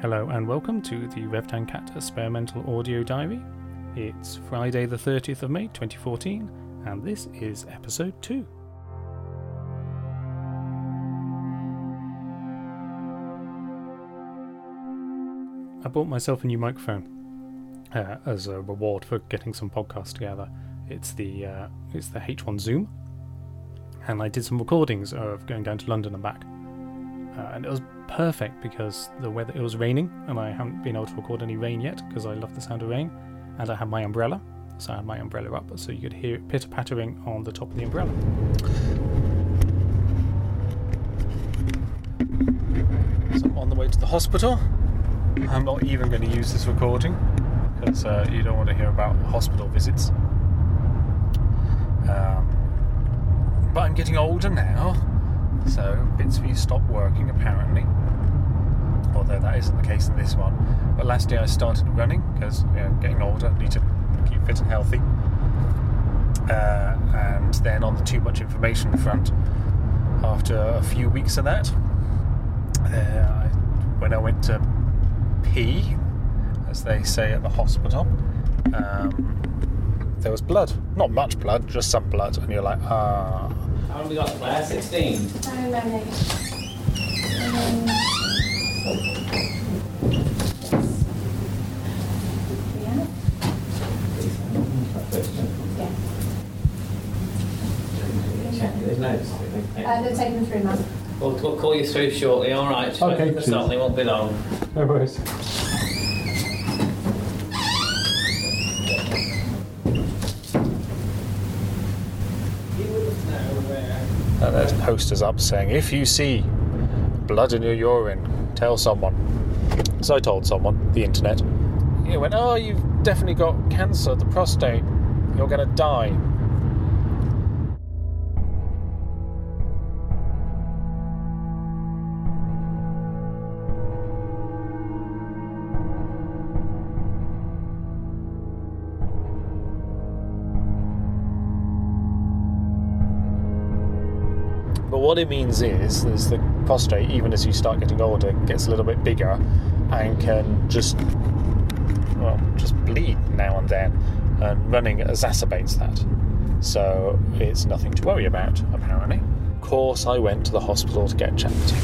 Hello and welcome to the RevDanCat Experimental Audio Diary. It's Friday, the 30th of May 2014, and this is episode 2. I bought myself a new microphone uh, as a reward for getting some podcasts together. It's the uh, it's the H1 Zoom, and I did some recordings of going down to London and back, uh, and it was perfect because the weather it was raining, and I haven't been able to record any rain yet because I love the sound of rain, and I had my umbrella, so I had my umbrella up so you could hear it pitter pattering on the top of the umbrella. So I'm on the way to the hospital. I'm not even going to use this recording because uh, you don't want to hear about hospital visits. Um, but I'm getting older now, so bits of you stop working apparently. Although that isn't the case in this one. But last day I started running because you know, getting older, need to keep fit and healthy. Uh, and then on the too much information front, after a few weeks of that, uh, I, when I went to pee, as they say at the hospital, um, there was blood. Not much blood, just some blood. And you're like, ah. How long we got Claire? 16. How many? Yeah. Check his notes. Uh, they're taking through now. We'll, we'll call you through shortly, alright? Okay, wait cheers. stop, won't be long. No worries. And there's posters up saying, if you see blood in your urine, tell someone. So I told someone, the internet. He went, oh, you've definitely got cancer, the prostate. You're going to die. But what it means is, is the prostate, even as you start getting older, gets a little bit bigger and can just, well, just bleed now and then. And running exacerbates that. So it's nothing to worry about, apparently. Of course, I went to the hospital to get checked.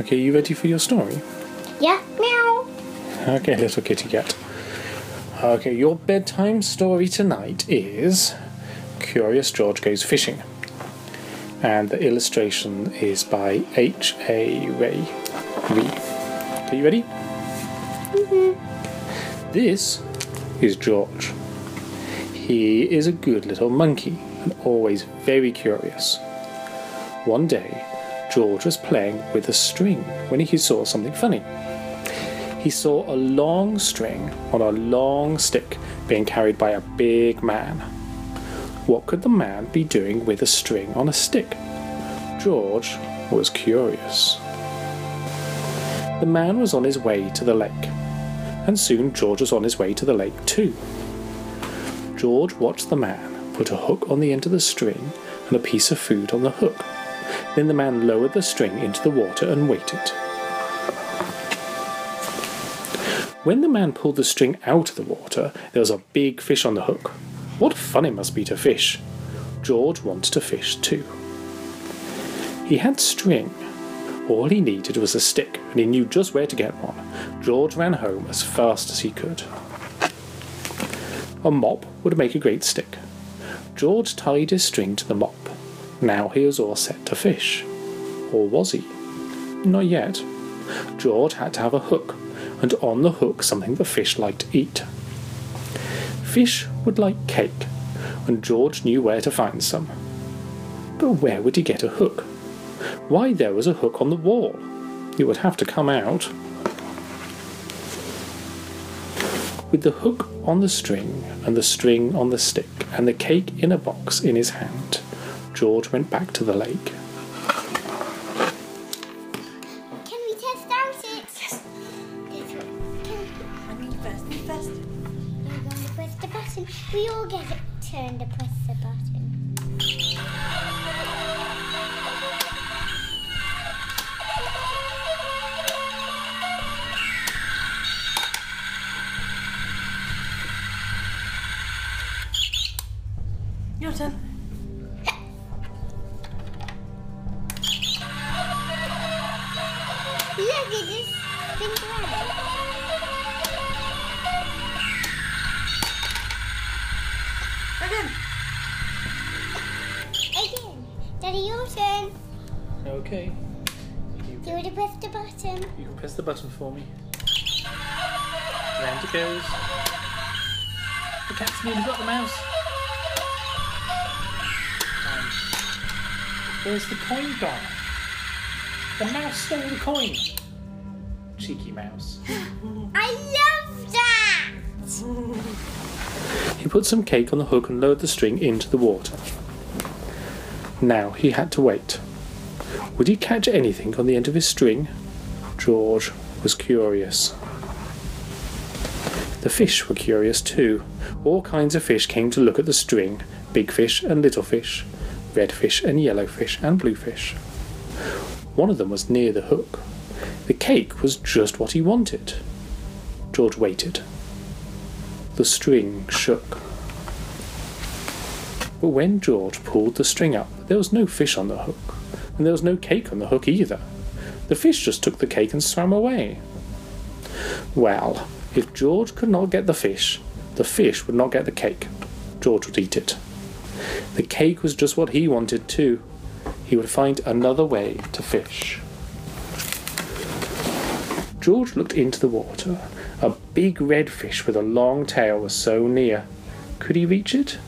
Okay, you ready for your story? Yeah. Meow. Okay, little kitty cat. Okay, your bedtime story tonight is Curious George Goes Fishing. And the illustration is by H. A. Rey. Are you ready? This is George. He is a good little monkey and always very curious. One day, George was playing with a string when he saw something funny he saw a long string on a long stick being carried by a big man. What could the man be doing with a string on a stick? George was curious. The man was on his way to the lake, and soon George was on his way to the lake too. George watched the man put a hook on the end of the string and a piece of food on the hook. Then the man lowered the string into the water and waited. When the man pulled the string out of the water, there was a big fish on the hook. What fun it must be to fish! George wanted to fish too. He had string. All he needed was a stick, and he knew just where to get one. George ran home as fast as he could. A mop would make a great stick. George tied his string to the mop. Now he was all set to fish. Or was he? Not yet. George had to have a hook, and on the hook something the fish liked to eat. Fish would like cake, and George knew where to find some. But where would he get a hook? Why, there was a hook on the wall. It would have to come out. With the hook on the string, and the string on the stick, and the cake in a box in his hand, George went back to the lake. button. We all get it Turn to press the button. Your turn. Do you want to press the button? you can press the button for me. Round it goes. The cat's nearly got the mouse. And where's the coin gone? The mouse stole the coin. Cheeky mouse. I love that! He put some cake on the hook and lowered the string into the water. Now he had to wait. Would he catch anything on the end of his string? George was curious. The fish were curious too. All kinds of fish came to look at the string big fish and little fish, red fish and yellow fish and blue fish. One of them was near the hook. The cake was just what he wanted. George waited. The string shook. But when George pulled the string up, there was no fish on the hook, and there was no cake on the hook either. The fish just took the cake and swam away. Well, if George could not get the fish, the fish would not get the cake. George would eat it. The cake was just what he wanted too. He would find another way to fish. George looked into the water. A big red fish with a long tail was so near. Could he reach it?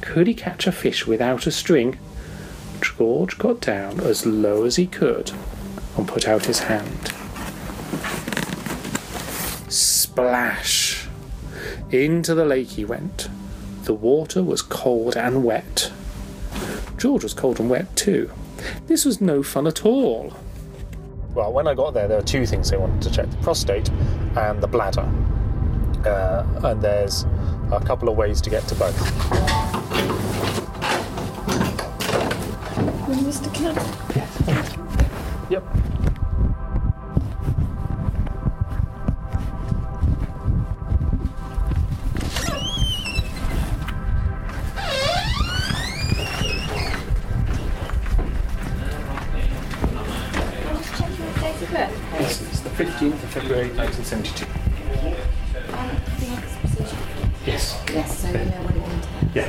Could he catch a fish without a string? George got down as low as he could and put out his hand. Splash! Into the lake he went. The water was cold and wet. George was cold and wet too. This was no fun at all. Well, when I got there, there were two things they wanted to check the prostate and the bladder. Uh, and there's a couple of ways to get to both. Mr. Knapp. Yep. Yes, it's the 15th of February 1972. Yes. Yes, so you know what it entails. Yeah.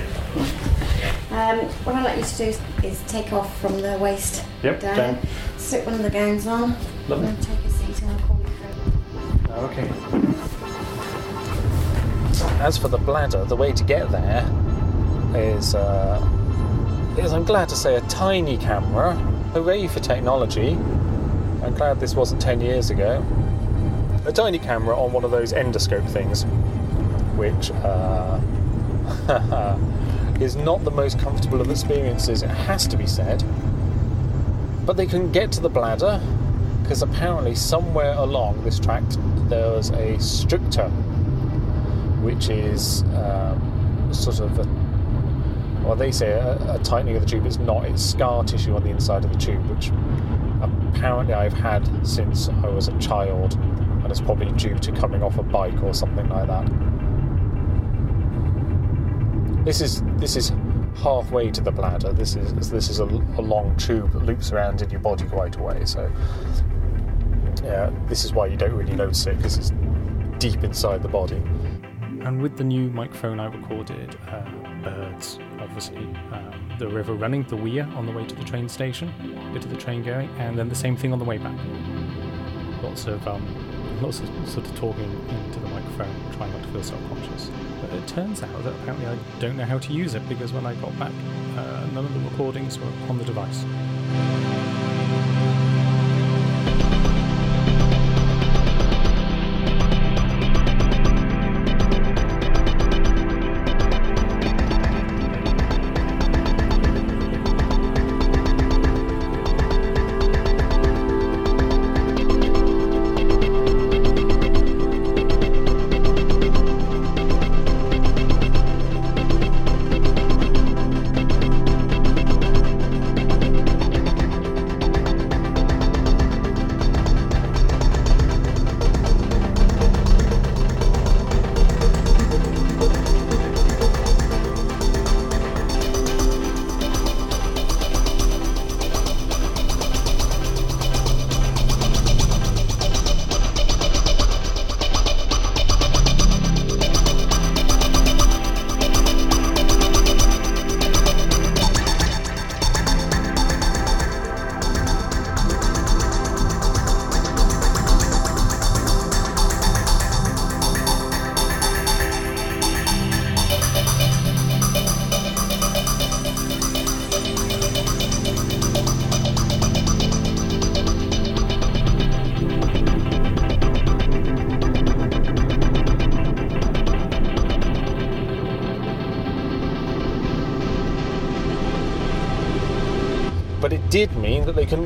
Um, what I'd like you to do is, is take off from the waist Yep, down, down. slip one of the gowns on, Lovely. and take a seat and I'll call you through. Okay. As for the bladder, the way to get there is, uh, is I'm glad to say, a tiny camera. Hooray for technology. I'm glad this wasn't 10 years ago. A tiny camera on one of those endoscope things, which uh, is not the most comfortable of experiences, it has to be said. But they couldn't get to the bladder because apparently somewhere along this tract there was a stricture, which is um, sort of a, well, they say a, a tightening of the tube. It's not. It's scar tissue on the inside of the tube, which apparently I've had since I was a child, and it's probably due to coming off a bike or something like that. This is this is halfway to the bladder. This is this is a, a long tube that loops around in your body quite a way. So yeah, this is why you don't really notice it because it's deep inside the body. And with the new microphone, I recorded uh, birds, obviously, um, the river running, the weir on the way to the train station, bit of the train going, and then the same thing on the way back. Lots of um, lots of sort of talking into the microphone, trying not to feel self-conscious. But it turns out that apparently I don't know how to use it because when I got back, uh, none of the recordings were on the device.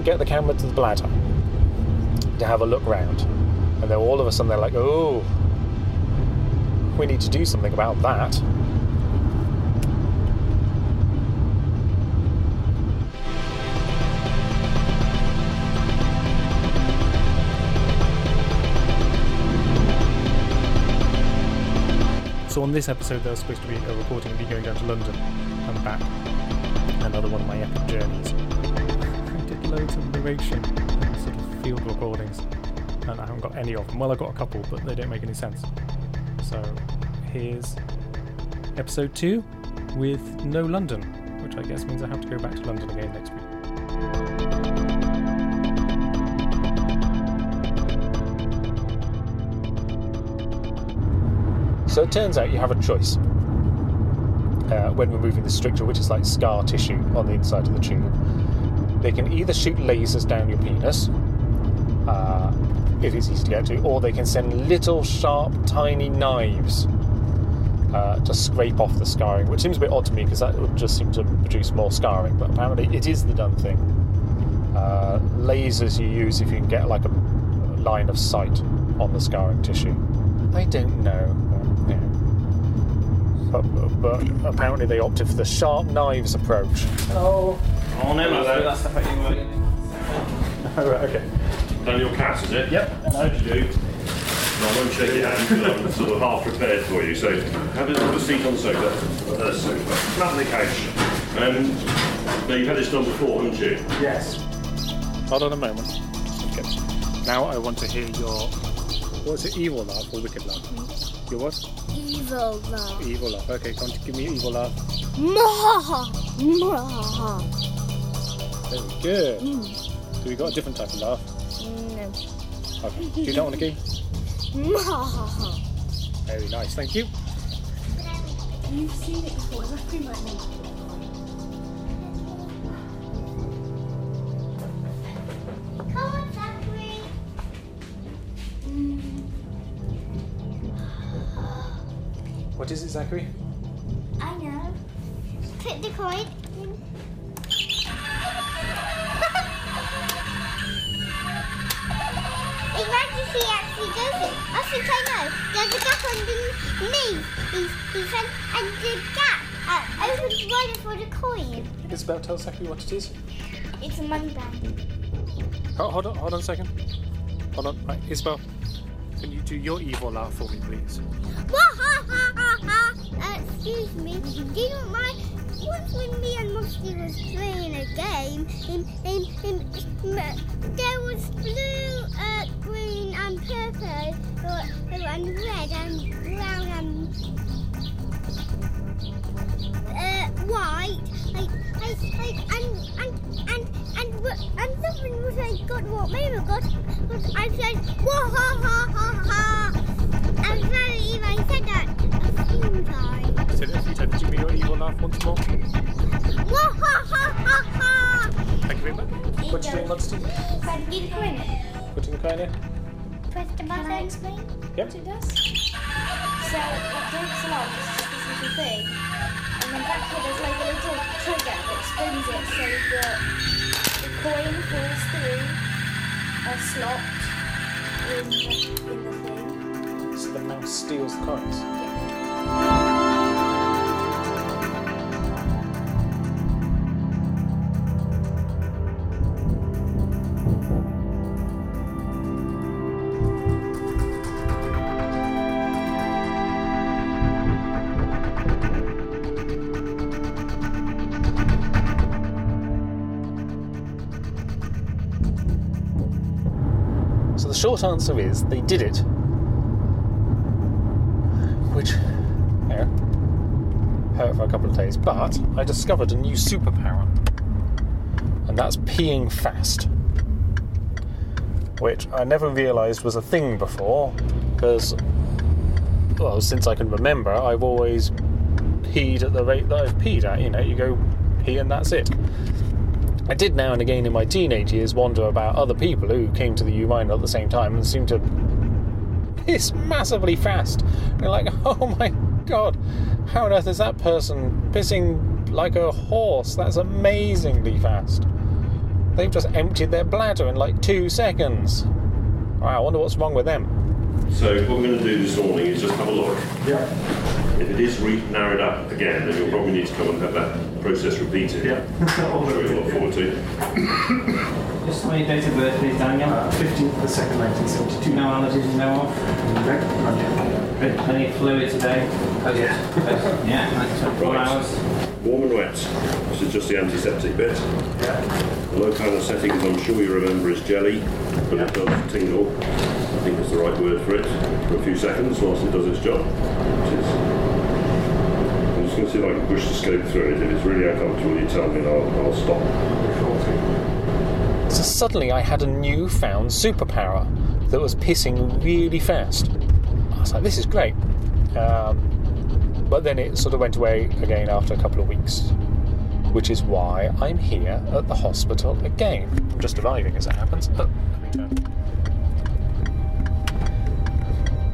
Couldn't get the camera to the bladder to have a look round. And then all of a sudden they're like, oh, we need to do something about that. So on this episode, there was supposed to be a recording of me going down to London and back. Another one of my epic journeys. Loads of narration and sort of field recordings, and I haven't got any of them. Well, I've got a couple, but they don't make any sense. So here's episode two with no London, which I guess means I have to go back to London again next week. So it turns out you have a choice uh, when removing the stricture, which is like scar tissue on the inside of the tube. They can either shoot lasers down your penis, uh, if it's easy to get to, or they can send little sharp, tiny knives uh, to scrape off the scarring, which seems a bit odd to me because that would just seem to produce more scarring, but apparently it is the done thing. Uh, lasers you use if you can get like a line of sight on the scarring tissue. I don't know. But. But, but apparently they opted for the sharp knives approach. Oh, Oh no, Hello. that's stuff that you were. oh right, okay. Daniel Catt, is it? Yep. How do you do? No, I won't shake your hand because I'm sort of half prepared for you. So have a, have a seat on the sofa. Uh, sofa. Flat on the couch. Um, now you've had this done before, haven't you? Yes. Hold on a moment. Okay. Now I want to hear your. What's it, evil laugh or wicked laugh? Your what? Evil love. Evil laugh. Okay, come on, give me your evil laugh. Mwahaha. Mwahaha. Very good. Hmm. So we got a different type of laugh. No. Okay. Do you not want to key? Mwahaha. Very nice, thank you. You've seen it before. Let's do my name. What is it, Zachary? I know. Put the coin. Imagine he actually does it. I think I know. There's a gap underneath his, his head, and the gap uh, opens wider for the coin. Isobel, tell Zachary what it is. It's a money bag. Oh, hold on, hold on a second. Hold on. Right, Isobel, can you do your evil laugh for me, please? Excuse me. Do you know my once when me and Musty was playing a game, in, in, in, there was blue, uh, green, and purple, uh, and red, and brown, and uh, white. I, I, I, and and and and and something was I got what Mama got was I said wah ha ha ha ha. Few times. Said a few times. Do me your evil laugh once more. Thank you very much. What you doing, Monty? Can you go in? Putting the coin in? Press the Can I explain Yep. what it does? So it takes along just this little thing, and then back here there's like a little trigger that spins it so that the coin falls through a slot in the, in the thing. So the mouse steals the coins. Short answer is they did it. Which, yeah, hurt for a couple of days. But I discovered a new superpower, and that's peeing fast. Which I never realised was a thing before, because, well, since I can remember, I've always peed at the rate that I've peed at. You know, you go pee and that's it. I did now and again in my teenage years wonder about other people who came to the U minor at the same time and seemed to piss massively fast. You're like, oh my god, how on earth is that person pissing like a horse? That's amazingly fast. They've just emptied their bladder in like two seconds. Wow, I wonder what's wrong with them. So what we're going to do this morning is just have a look. Yeah. If it is re- narrowed up again, then you'll probably need to come and have that process repeated. Yeah. I'm sure you'll look forward to. Just my date of birth, please, Daniel. Uh, 15th of the 2nd, 1972. No allergies you know of. Okay. Right. Good. Plenty of fluid today. Post, post, yeah, like 24 Right. hours. Warm and wet. This is just the antiseptic bit. Yeah. The local anaesthetic, as I'm sure you remember, is jelly, but it does tingle. I think it's the right word for it. For a few seconds whilst it does its job. Which is. I'm just going to see if I can push the scope through it. If it's really uncomfortable, you tell me and I'll, I'll stop. So suddenly I had a newfound superpower that was pissing really fast. I was like, this is great. Um, but then it sort of went away again after a couple of weeks, which is why I'm here at the hospital again. I'm just arriving as it happens. Oh.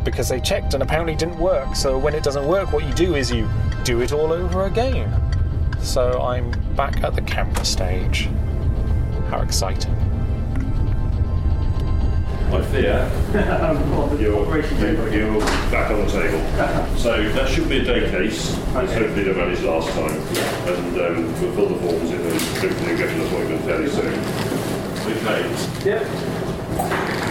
Because they checked and apparently didn't work. So when it doesn't work, what you do is you do it all over again. So I'm back at the camera stage. How exciting. I fear you're, you- you're back on the table. So that should be a day case, as Okay. hopefully they managed last time. And um, we'll fill the forms in and hopefully get an appointment fairly soon. Okay. Yeah.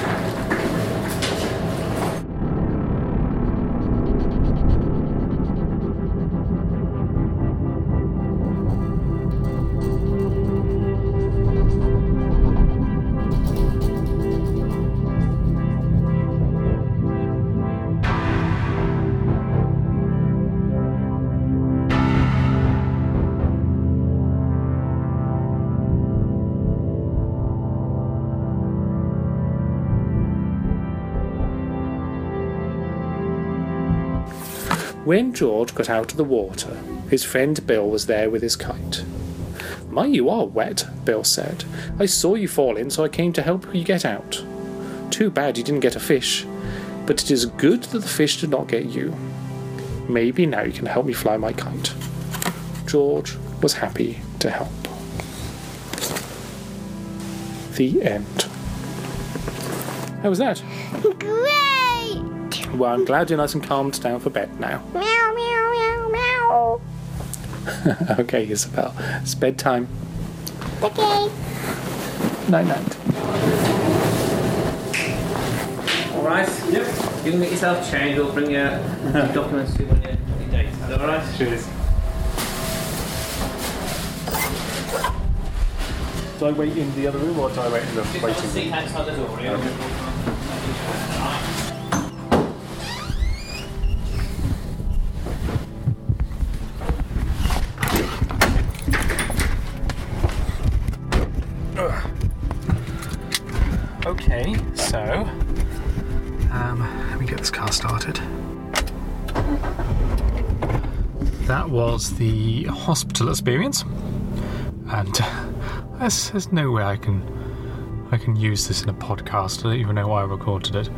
When George got out of the water, his friend Bill was there with his kite. My, you are wet, Bill said. I saw you fall in, so I came to help you get out. Too bad you didn't get a fish, but it is good that the fish did not get you. Maybe now you can help me fly my kite. George was happy to help. The end. How was that? Great! Well, I'm glad you're nice and calmed down for bed now. Meow, meow, meow, meow. okay, Isobel. It's bedtime. Okay. Night night. All right. Yep. You can get yourself changed. We'll bring your, your documents to you when your, your date. Is that all right? Cheers. Do I wait in the other room or do I wait in the Just got a waiting seat room? Okay, so um, let me get this car started. That was the hospital experience, and there's, there's no way I can I can use this in a podcast. I don't even know why I recorded it.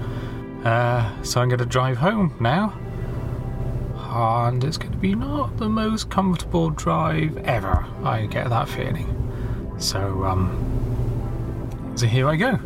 Uh, so I'm going to drive home now, and it's going to be not the most comfortable drive ever. I get that feeling. So um, so here I go.